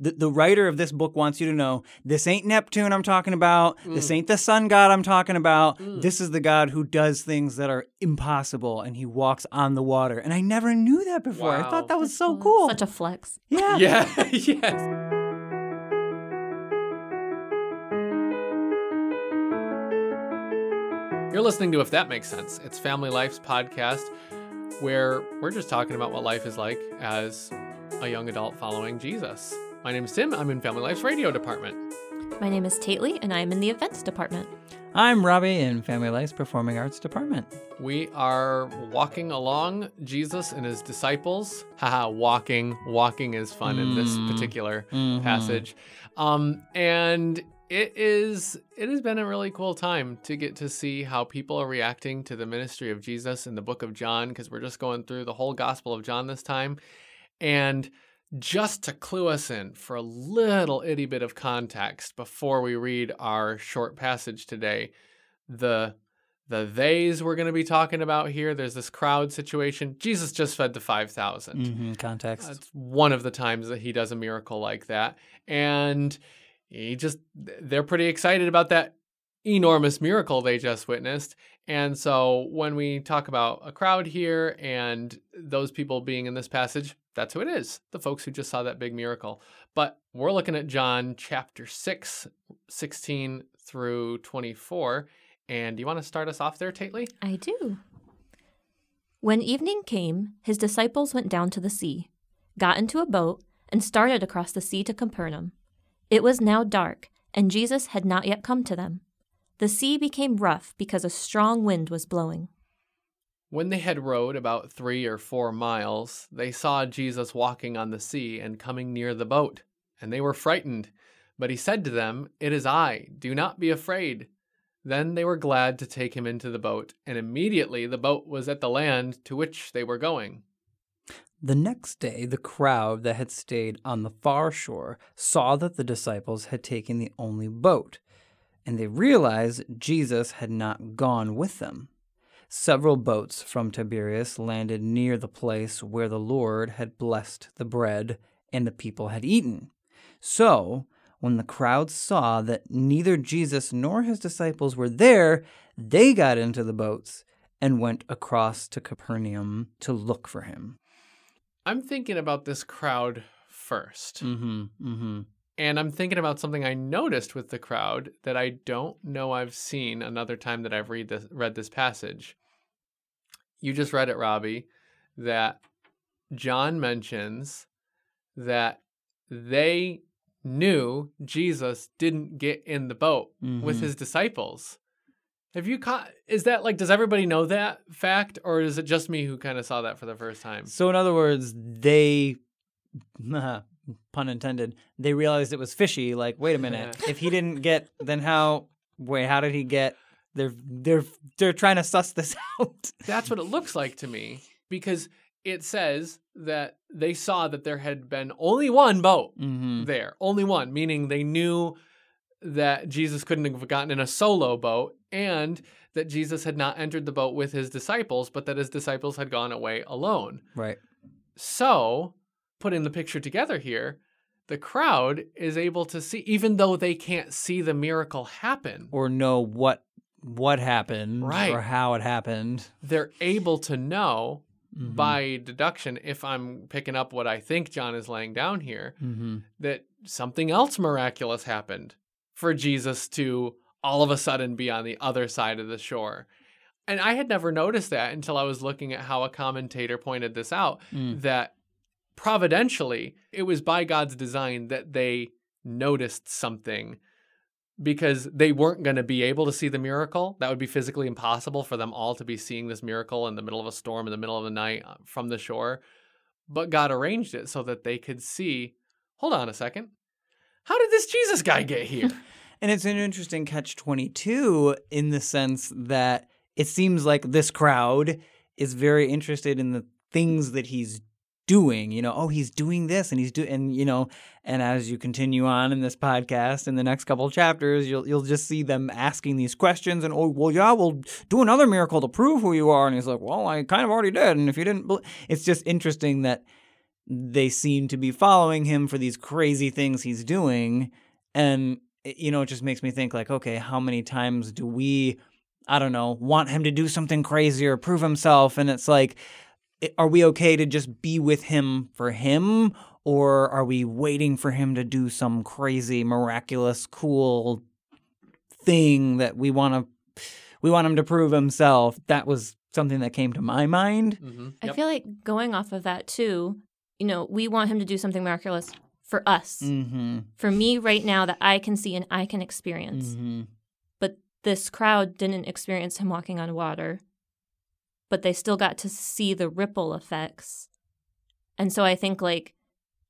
The, the writer of this book wants you to know this ain't Neptune I'm talking about. This mm. ain't the sun god I'm talking about. Mm. This is the god who does things that are impossible and he walks on the water. And I never knew that before. I thought that was so cool. Such a flex. yeah. Yeah, yes. You're listening to If That Makes Sense. It's Family Life's podcast where we're just talking about what life is like as a young adult following Jesus. My name is Tim. I'm in Family Life's radio department. My name is Tately, and I'm in the events department. I'm Robbie in Family Life's Performing Arts Department. We are walking along Jesus and his disciples. Haha, walking. Walking is fun in this Mm. particular Mhm. passage. Um, and it is it has been a really cool time to get to see how people are reacting to the ministry of Jesus in the book of John, because we're just going through the whole gospel of John this time. And just to clue us in for a little itty bit of context before we read our short passage today, the the theys we're going to be talking about here. There's this crowd situation. Jesus just fed the five thousand. hmm Context. That's one of the times that he does a miracle like that. And he just, they're pretty excited about that enormous miracle they just witnessed. And so when we talk about a crowd here and those people being in this passage, that's who it is the folks who just saw that big miracle. But we're looking at John chapter 6, 16 through 24. And do you want to start us off there, Tately? I do. When evening came, his disciples went down to the sea, got into a boat, and started across the sea to Capernaum. It was now dark, and Jesus had not yet come to them. The sea became rough because a strong wind was blowing. When they had rowed about three or four miles, they saw Jesus walking on the sea and coming near the boat, and they were frightened. But he said to them, It is I, do not be afraid. Then they were glad to take him into the boat, and immediately the boat was at the land to which they were going. The next day, the crowd that had stayed on the far shore saw that the disciples had taken the only boat, and they realized Jesus had not gone with them. Several boats from Tiberias landed near the place where the Lord had blessed the bread and the people had eaten. So, when the crowd saw that neither Jesus nor his disciples were there, they got into the boats and went across to Capernaum to look for him. I'm thinking about this crowd first. Mm-hmm. Mm-hmm. And I'm thinking about something I noticed with the crowd that I don't know I've seen another time that I've read this read this passage. You just read it, Robbie, that John mentions that they knew Jesus didn't get in the boat with Mhm. his disciples. Have you caught is that like does everybody know that fact or is it just me who kind of saw that for the first time? So, in other words, they, pun intended, they realized it was fishy. Like, wait a minute, if he didn't get, then how? Wait, how did he get? They're they're they're trying to suss this out. That's what it looks like to me because it says that they saw that there had been only one boat Mm-hmm. there, only one, meaning they knew that Jesus couldn't have gotten in a solo boat and that Jesus had not entered the boat with his disciples, but that his disciples had gone away alone. Right. So, putting the picture together here, the crowd is able to see, even though they can't see the miracle happen, Or know what what happened, Right. Or how it happened they're able to know Mhm. by deduction, if I'm picking up what I think John is laying down here, Mhm. that something else miraculous happened for Jesus to all of a sudden be on the other side of the shore. And I had never noticed that until I was looking at how a commentator pointed this out Mm. that providentially, it was by God's design that they noticed something because they weren't going to be able to see the miracle. That would be physically impossible for them all to be seeing this miracle in the middle of a storm in the middle of the night uh, from the shore. But God arranged it so that they could see hold on a second. How did this Jesus guy get here? And it's an interesting catch 22 in the sense that it seems like this crowd is very interested in the things that he's doing. You know, oh, he's doing this and he's doing, and you know, and as you continue on in this podcast in the next couple chapters, you'll you'll just see them asking these questions and oh, well, yeah, we'll do another miracle to prove who you are. And he's like, well, I kind of already did, and if you didn't, it's just interesting that they seem to be following him for these crazy things he's doing. And, it- you know, it just makes me think, like, okay, how many times do we, I don't know, want him to do something crazy or prove himself? And it's like, are we okay to just be with him for him? Or are we waiting for him to do some crazy, miraculous, cool thing that we want to we want him to prove himself? That was something that came to my mind. hmm I feel like going off of that too, you know, we want him to do something miraculous for us, Mm-hmm. for me right now that I can see and I can experience. Mm-hmm. But this crowd didn't experience him walking on water, but they still got to see the ripple effects. And so I think like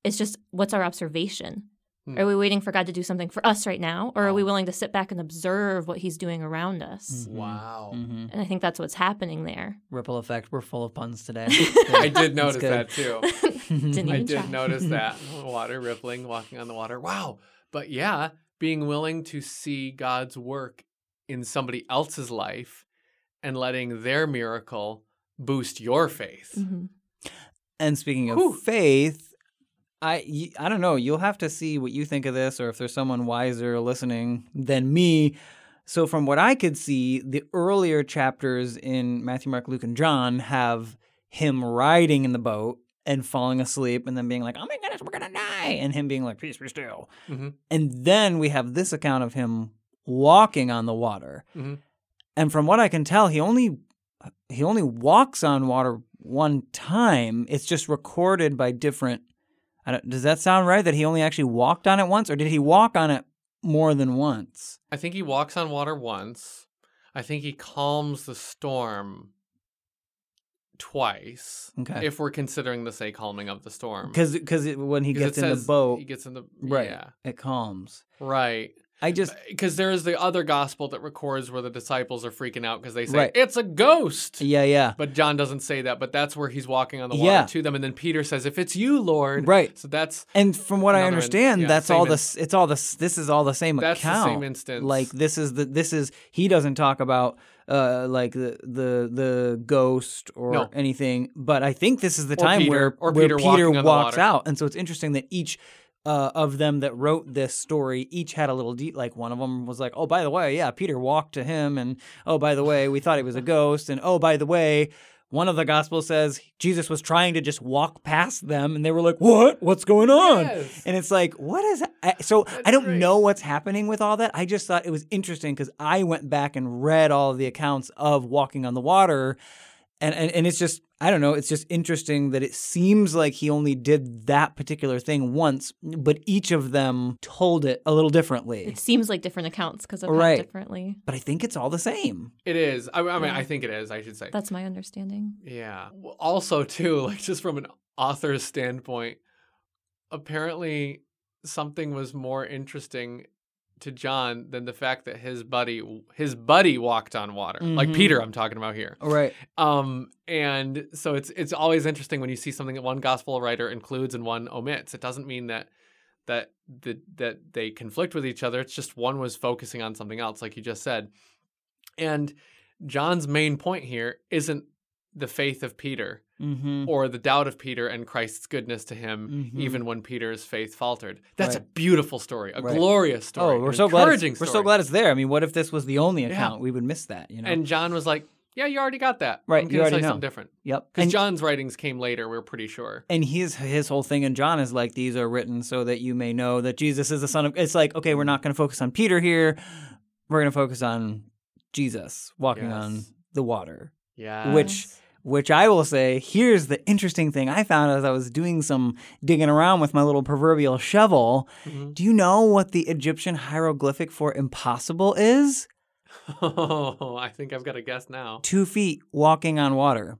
it's just what's our observation? Hmm. Are we waiting for God to do something for us right now, or are we willing to sit back and observe what He's doing around us? Wow. Mm-hmm. And I think that's what's happening there. Ripple effect. We're full of puns today. I did notice that too. Didn't I did try. notice that water rippling, walking on the water. Wow. But yeah, being willing to see God's work in somebody else's life and letting their miracle boost your faith. Mhm. And speaking of Whew. faith, I don't know. You'll have to see what you think of this, or if there's someone wiser listening than me. So from what I could see, the earlier chapters in Matthew, Mark, Luke, and John have him riding in the boat and falling asleep, and then being like, "Oh my goodness, we're gonna die," and him being like, "Peace, be still." Mhm. And then we have this account of him walking on the water. Mhm. And from what I can tell, he only he only walks on water one time. It's just recorded by different. I don't, does that sound right? That he only actually walked on it once, or did he walk on it more than once? I think he walks on water once. I think he calms the storm twice. Okay. If we're considering the say calming of the storm. Because because when he 'Cause gets in the boat, He gets in the right, Yeah. it calms. Right. I just Because there is the other gospel that records where the disciples are freaking out because they say Right. it's a ghost. yeah yeah But John doesn't say that, but that's where he's walking on the water Yeah. to them. And then Peter says, If it's you, Lord. right. So that's And from what I Another in- understand, yeah, that's all this. It's all this. This is all the same that's account. the same instance. like this is the this is he doesn't talk about uh like the the the ghost or No. anything but i think this is the Or time Peter- where or where Peter peter walking on the walks out and so it's interesting that each uh, of them that wrote this story each had a little deep. like one of them was like oh by the way yeah peter walked to him and oh by the way we thought he was a ghost and oh by the way one of the gospels says jesus was trying to just walk past them and they were like what what's going on Yes. and it's like, what is I, so? I don't great. know what's happening with all that. I just thought it was interesting because I went back and read all the accounts of walking on the water, and, and and it's just I don't know. It's just interesting that it seems like he only did that particular thing once, but each of them told it a little differently. It seems like different accounts because of Right. differently. But I think it's all the same. it is. I, I mean, Yeah. I think it is, I should say. That's my understanding. Yeah. Also, too, like just from an author's standpoint, apparently something was more interesting to John than the fact that his buddy his buddy walked on water. Like Mhm. Peter I'm talking about here. Right. Um and so it's it's always interesting when you see something that one gospel writer includes and one omits. It doesn't mean that that that that they conflict with each other. It's just one was focusing on something else like you just said. And John's main point here isn't the faith of Peter Mm-hmm. or the doubt of Peter and Christ's goodness to him, Mhm. even when Peter's faith faltered. That's a beautiful story, a Right. glorious story. Oh, we're so glad. we're so glad it's there. I mean, what if this was the only Yeah. account? We would miss that. You know. And John was like, "Yeah, you already got that. Right, I'm you already say know. something different." yep. Because John's writings came later, we're pretty sure. and his his whole thing in John is like these are written so that you may know that Jesus is the son of it's like okay we're not going to focus on Peter here we're going to focus on Jesus walking on the water Yeah. Which- which I will say here's the interesting thing I found as I was doing some digging around with my little proverbial shovel Mhm. do you know what the Egyptian hieroglyphic for impossible is Oh, I think I've got a guess now. 2 feet walking on water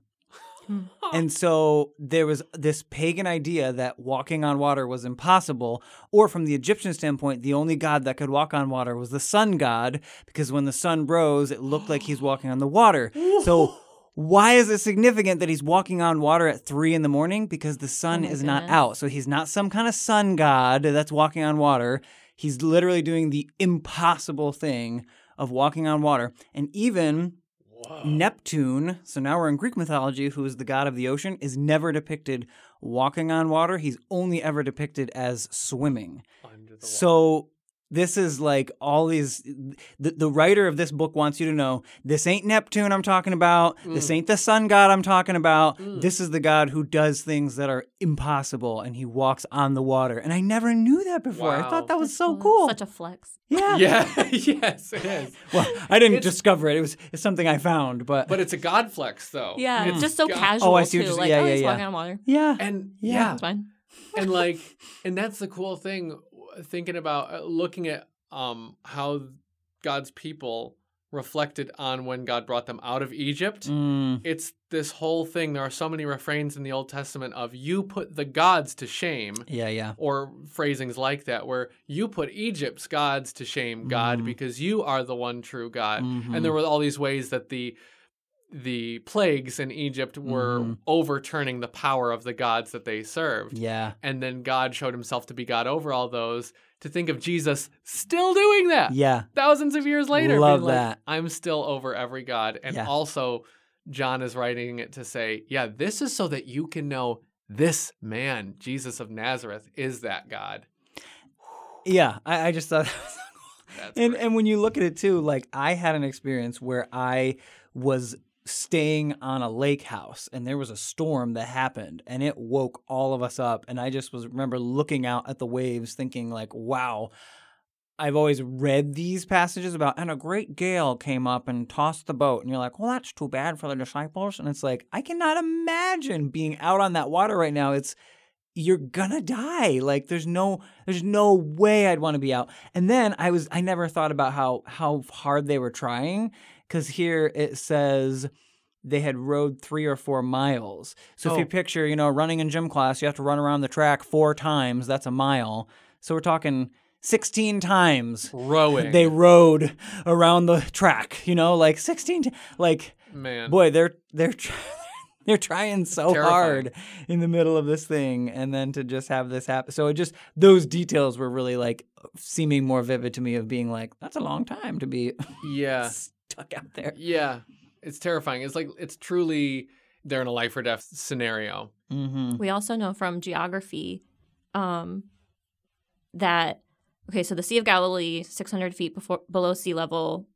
Hmm. And so there was this pagan idea that walking on water was impossible, or from the Egyptian standpoint, the only god that could walk on water was the sun god, because when the sun rose, it looked like he's walking on the water. So why is it significant that he's walking on water at three in the morning? Because the sun oh my is not out. So he's not some kind of sun god that's walking on water. He's literally doing the impossible thing of walking on water. And even Whoa. Neptune, so now we're in Greek mythology, who is the god of the ocean, is never depicted walking on water. He's only ever depicted as swimming. Under the So this is like all these the, the writer of this book wants you to know this ain't Neptune I'm talking about. This mm. ain't the sun god I'm talking about. Mm. This is the god who does things that are impossible and he walks on the water. And I never knew that before. I thought that was That's so cool. Such a flex. yeah. Yeah, yes, it is. Well, I didn't It's- discover it. It was it's something I found, but, But it's a god flex, though. Yeah, it's just so God- casual Oh, I see what too. you're- Like, yeah, oh, yeah, he's yeah. walking on water. yeah. And Yeah. yeah, It's fine. and like and that's the cool thing w- thinking about uh, looking at um how god's people reflected on when god brought them out of egypt Mm, it's this whole thing there are so many refrains in the old testament of you put the gods to shame yeah, yeah. or phrasings like that where you put egypt's gods to shame god Mhm. because you are the one true god Mhm. and there were all these ways that the the plagues in Egypt were Mhm. overturning the power of the gods that they served Yeah. and then God showed himself to be God over all those. To think of Jesus still doing that Yeah. thousands of years later, Love like, that. I'm still over every God. And Yeah. also, John is writing it to say, yeah, this is so that you can know this man, Jesus of Nazareth, is that God. Yeah. I, I just thought and great. and when you look at it too, like I had an experience where I was staying on a lake house and there was a storm that happened and it woke all of us up and I just was remember looking out at the waves thinking like wow. I've always read these passages about and a great gale came up and tossed the boat and you're like well that's too bad for the disciples and it's like I cannot imagine being out on that water right now. It's you're gonna die. Like there's no there's no way i'd want to be out. And then i was i never thought about how how hard they were trying because here it says they had rowed three or four miles so if you Oh. picture you know running in gym class you have to run around the track four times that's a mile so we're talking 16 times Rowing. they rowed around the track you know like 16 t- like Man. boy they're they're tr- they're trying so Terrifying. hard in the middle of this thing and then to just have this happen so it just those details were really like seeming more vivid to me of being like that's a long time to be Yeah. stuck out there Yeah. It's terrifying. It's like, it's truly, they're in a life or death scenario. mm-hmm. We also know from geography um, that okay, so the Sea of Galilee, six hundred feet before below sea level,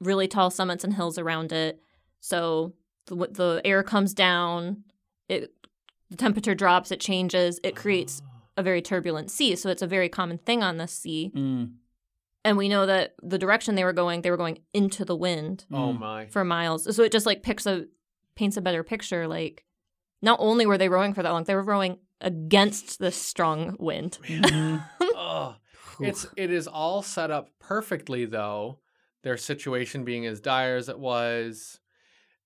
really tall summits and hills around it. So the, the air comes down, it the temperature drops, it changes, it creates a very turbulent sea. So it's a very common thing on this sea. mm. And we know that the direction they were going, they were going into the wind Oh Mm. my. for miles. So it just like picks a paints a better picture. Like not only were they rowing for that long, they were rowing against the strong wind. Mhm. It's it is all set up perfectly though, their situation being as dire as it was,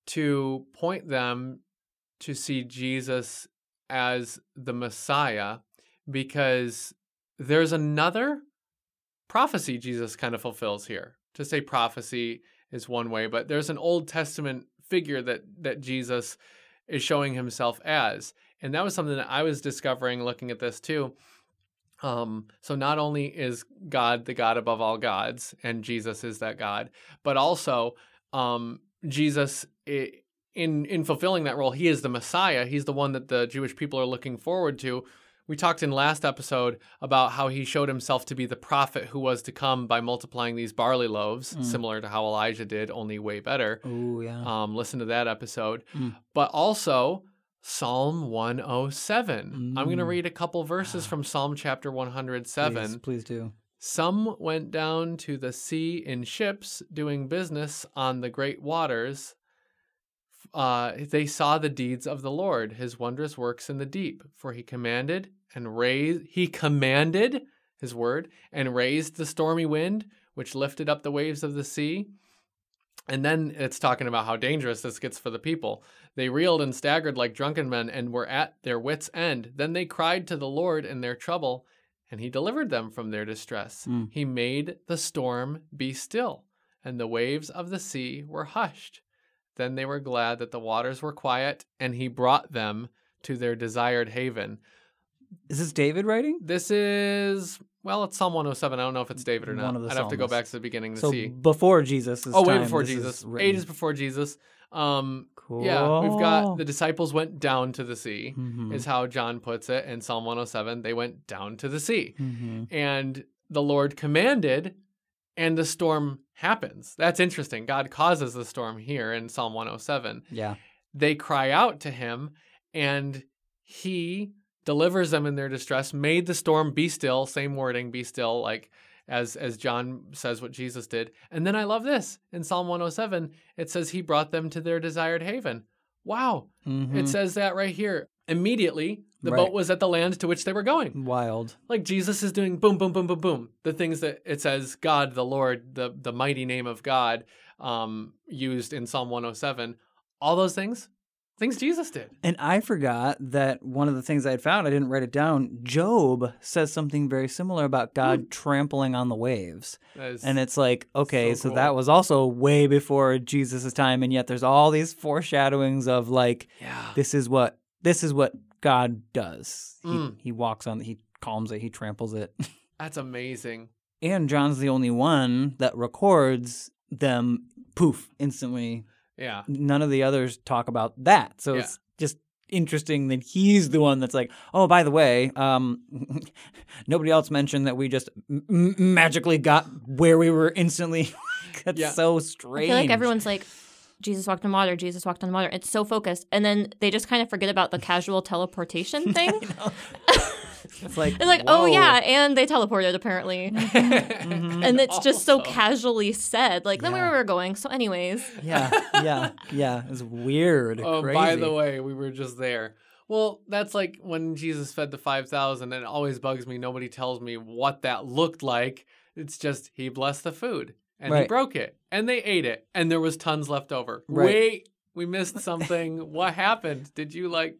to point them to see Jesus as the Messiah, because there's another prophecy Jesus kind of fulfills here. To say prophecy is one way, but there's an Old Testament figure that that Jesus is showing himself as. And that was something that I was discovering looking at this too. Um, so not only is God the God above all gods, and Jesus is that God, but also um, Jesus in in fulfilling that role, he is the Messiah. He's the one that the Jewish people are looking forward to. We talked in last episode about how he showed himself to be the prophet who was to come by multiplying these barley loaves, Mm. similar to how Elijah did, only way better. oh yeah Um, listen to that episode. Mm. But also Psalm 107. I'm going to Mm. read a couple verses from Psalm chapter 107. please, please do Some went down to the sea in ships, doing business on the great waters. Uh, they saw the deeds of the Lord, his wondrous works in the deep. For he commanded and raised, he commanded his word and raised the stormy wind, which lifted up the waves of the sea. And then it's talking about how dangerous this gets for the people. They reeled and staggered like drunken men and were at their wits' end. Then they cried to the Lord in their trouble, and he delivered them from their distress. Mm. He made the storm be still, and the waves of the sea were hushed. Then they were glad that the waters were quiet, and he brought them to their desired haven. Is this david writing This is, well, it's Psalm 107. I don't know if it's David or not. One of the I'd have to go back to the beginning to so see. before jesus is Oh, way time, before is Jesus. Ages before Jesus. Um, Cool. Yeah, we've got the disciples went down to the sea, Mhm. is how John puts it in Psalm 107. They went down to the sea. Mhm. And the Lord commanded, and the storm happens. That's interesting. God causes the storm here in Psalm 107. Yeah. They cry out to him, and he delivers them in their distress, made the storm be still, same wording, be still, like as as John says what Jesus did. And then I love this. In Psalm 107, it says he brought them to their desired haven. Wow. Mhm. It says that right here. Immediately, the Right. boat was at the land to which they were going. wild. Like Jesus is doing boom, boom, boom, boom, boom. The things that it says God, the Lord, the the mighty name of God, um, used in Psalm 107. All those things, things Jesus did. And I forgot that one of the things I had found, I didn't write it down. Job says something very similar about God trampling on the waves. And it's like, okay, So so, cool. that was also way before Jesus' time, and yet there's all these foreshadowings of like, yeah, this is what this is what God does. He, Mm. he walks on, he calms it, he tramples it. that's amazing. and John's the only one that records them poof instantly. Yeah, None of the others talk about that. So Yeah. it's just interesting that he's the one that's like, oh, by the way, um, nobody else mentioned that we just m- m- magically got where we were instantly. that's Yeah. so strange. I feel like everyone's like, Jesus walked on water, Jesus walked on water. It's so focused. And then they just kind of forget about the casual teleportation thing. It's like, It's like, oh yeah, and they teleported apparently. Mm-hmm. and it's just so casually said. Like, then Yeah. where we were going. So, anyways, Yeah, yeah, yeah. It's weird. Oh, crazy. by the way, we were just there. Well, that's like when Jesus fed the 5,000, and it always bugs me. Nobody tells me what that looked like. It's just he blessed the food and he broke it and they ate it and there was tons left over. Right. Wait, we missed something. what happened? Did you like,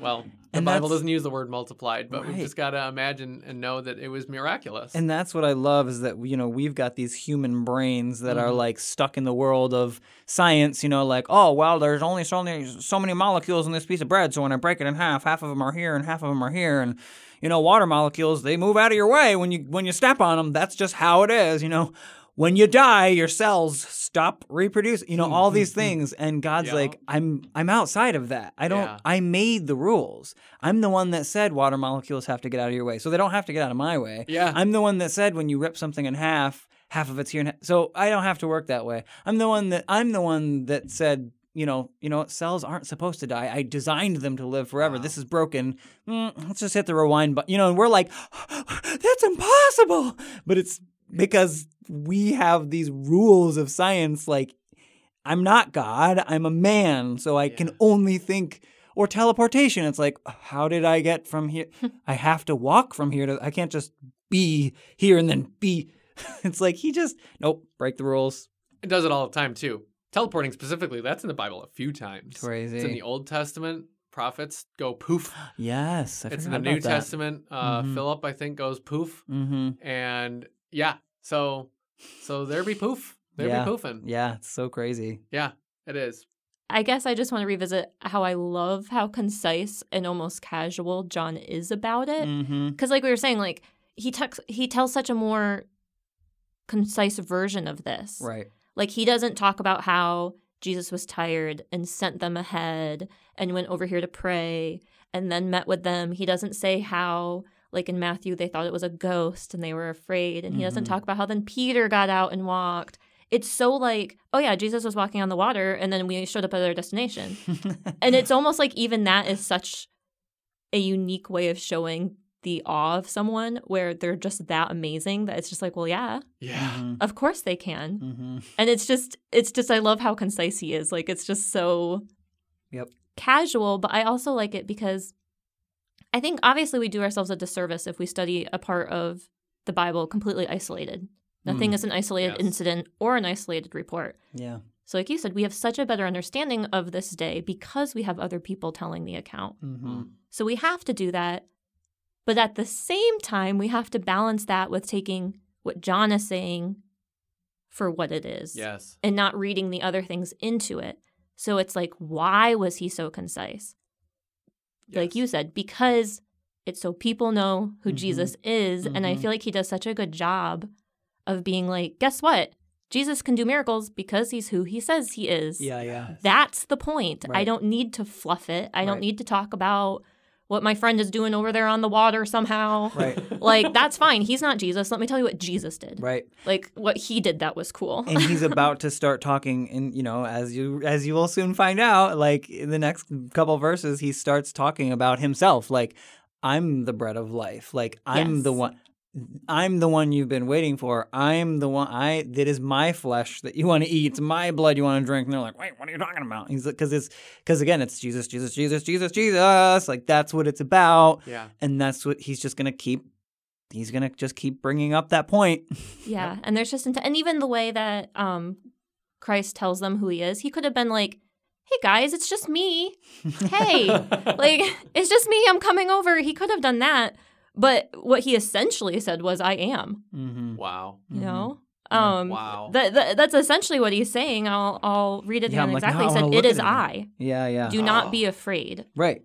well, the And Bible doesn't use the word multiplied, but we've just got to imagine and know that it was miraculous. And that's what I love is that you know we've got these human brains that are Mhm. like stuck in the world of science. You know, like oh well, there's only so many so many molecules in this piece of bread, so when I break it in half, half of them are here and half of them are here, and you know water molecules they move out of your way when you when you step on them. That's just how it is. You know. When you die, your cells stop reproducing. You know all these things, and God's Yeah. like, "I'm I'm outside of that. I don't. Yeah. I made the rules. I'm the one that said water molecules have to get out of your way, so they don't have to get out of my way. yeah. I'm the one that said when you rip something in half, half of it's here. And so I don't have to work that way. I'm the one that I'm the one that said, you know, you know, cells aren't supposed to die. I designed them to live forever. Wow. This is broken. Mm, let's just hit the rewind button. You know, and we're like, that's impossible. But it's because we have these rules of science. Like, I'm not God. I'm a man, so I can only think. Or teleportation. It's like, how did I get from here? I have to walk from here to. I can't just be here and then be. It's like he just nope. Break the rules. It does it all the time too. Teleporting specifically, that's in the Bible a few times. Crazy. It's in the Old Testament. Prophets go poof. Yes, I it's in the New that. Testament. Uh, Mhm. Philip, I think, goes poof, Mm-hmm. and yeah. So, so there be poof. There Yeah. be poofing. Yeah, it's so crazy. Yeah, it is. I guess I just want to revisit how I love how concise and almost casual John is about it. Mm-hmm. Because, like we were saying, like he tucks, he tells such a more concise version of this. Right. Like he doesn't talk about how Jesus was tired and sent them ahead and went over here to pray and then met with them. He doesn't say how, like in Matthew, they thought it was a ghost and they were afraid. And he doesn't Mhm. talk about how then Peter got out and walked. It's so like, oh yeah, Jesus was walking on the water and then we showed up at our destination. and it's almost like even that is such a unique way of showing the awe of someone where they're just that amazing that it's just like, well, yeah, Yeah. mm-hmm. of course they can Mm-hmm. and it's just it's just i love how concise he is like it's just so Yep. casual but i also like it because i think obviously we do ourselves a disservice if we study a part of the bible completely isolated nothing Mm. is an isolated Yes. incident or an isolated report Yeah. so like you said we have such a better understanding of this day because we have other people telling the account Mm-hmm. so we have to do that but at the same time we have to balance that with taking what john is saying for what it is Yes. and not reading the other things into it. So it's like, why was he so concise? Like you said, because it's so people know who Mhm. Jesus is. And I Mhm. feel like he does such a good job of being like, guess what? Jesus can do miracles because he's who he says he is. Yeah, yeah. That's the point. I don't need to fluff it. I don't need to talk about what my friend is doing over there on the water somehow. Right. Like, that's fine. He's not Jesus. Let me tell you what Jesus did. Right. Like, what he did that was cool. and he's about to start talking and you know as you as you will soon find out like in the next couple verses he starts talking about himself like i'm the bread of life like i'm the one i'm the one you've been waiting for. I'm the one i that is my flesh that you want to eat. It's my blood you want to drink. And they're like wait what are you talking about? He's like because it's because again it's jesus jesus jesus jesus jesus. Like that's what it's about. Yeah. and that's what he's just gonna keep he's gonna just keep bringing up that point. Yeah, and there's just and even the way that um Christ tells them who he is, he could have been like, "Hey guys, it's just me. Hey, like it's just me. I'm coming over." He could have done that, but what he essentially said was, "I am." mm-hmm. Wow. You Mhm. know. Um, Wow. that, that that's essentially what he's saying. I'll I'll read it Yeah, I'm again like, exactly. now he said, wanna "It look is at it I. yeah yeah Do Oh. not be afraid." right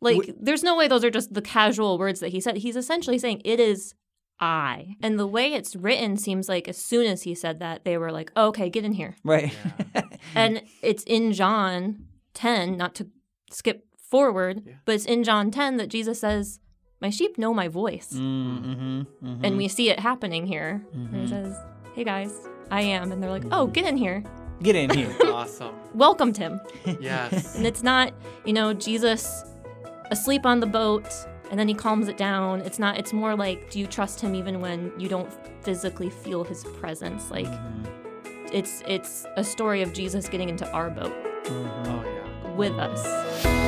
Like, there's no way those are just the casual words that he said. He's essentially saying, It is I. And the way it's written seems like as soon as he said that, they were like, oh, Okay, get in here. Right. And it's in John 10, not to skip forward, Yeah. but it's in John 10 that Jesus says, My sheep know my voice. mm-hmm, mm-hmm. And we see it happening here. And he says, Hey guys, I am. And they're like, Oh, get in here. get in here. awesome. Welcomed him. Yes. And it's not, you know, Jesus asleep on the boat and then he calms it down. It's not, it's more like, do you trust him even when you don't physically feel his presence? Like, it's it's a story of Jesus getting into our boat Oh yeah. with us.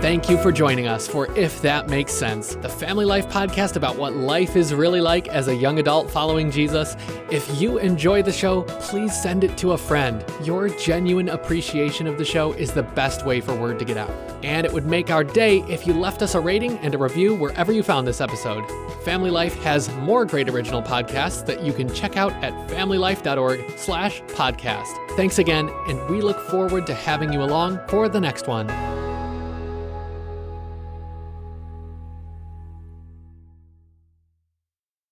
Thank you for joining us for If That Makes Sense, the family life podcast about what life is really like as a young adult following Jesus. If you enjoy the show, please send it to a friend. Your genuine appreciation of the show is the best way for word to get out. And it would make our day if you left us a rating and a review wherever you found this episode. Family Life has more great original podcasts that you can check out at familylife.org slash podcast. Thanks again, and we look forward to having you along for the next one.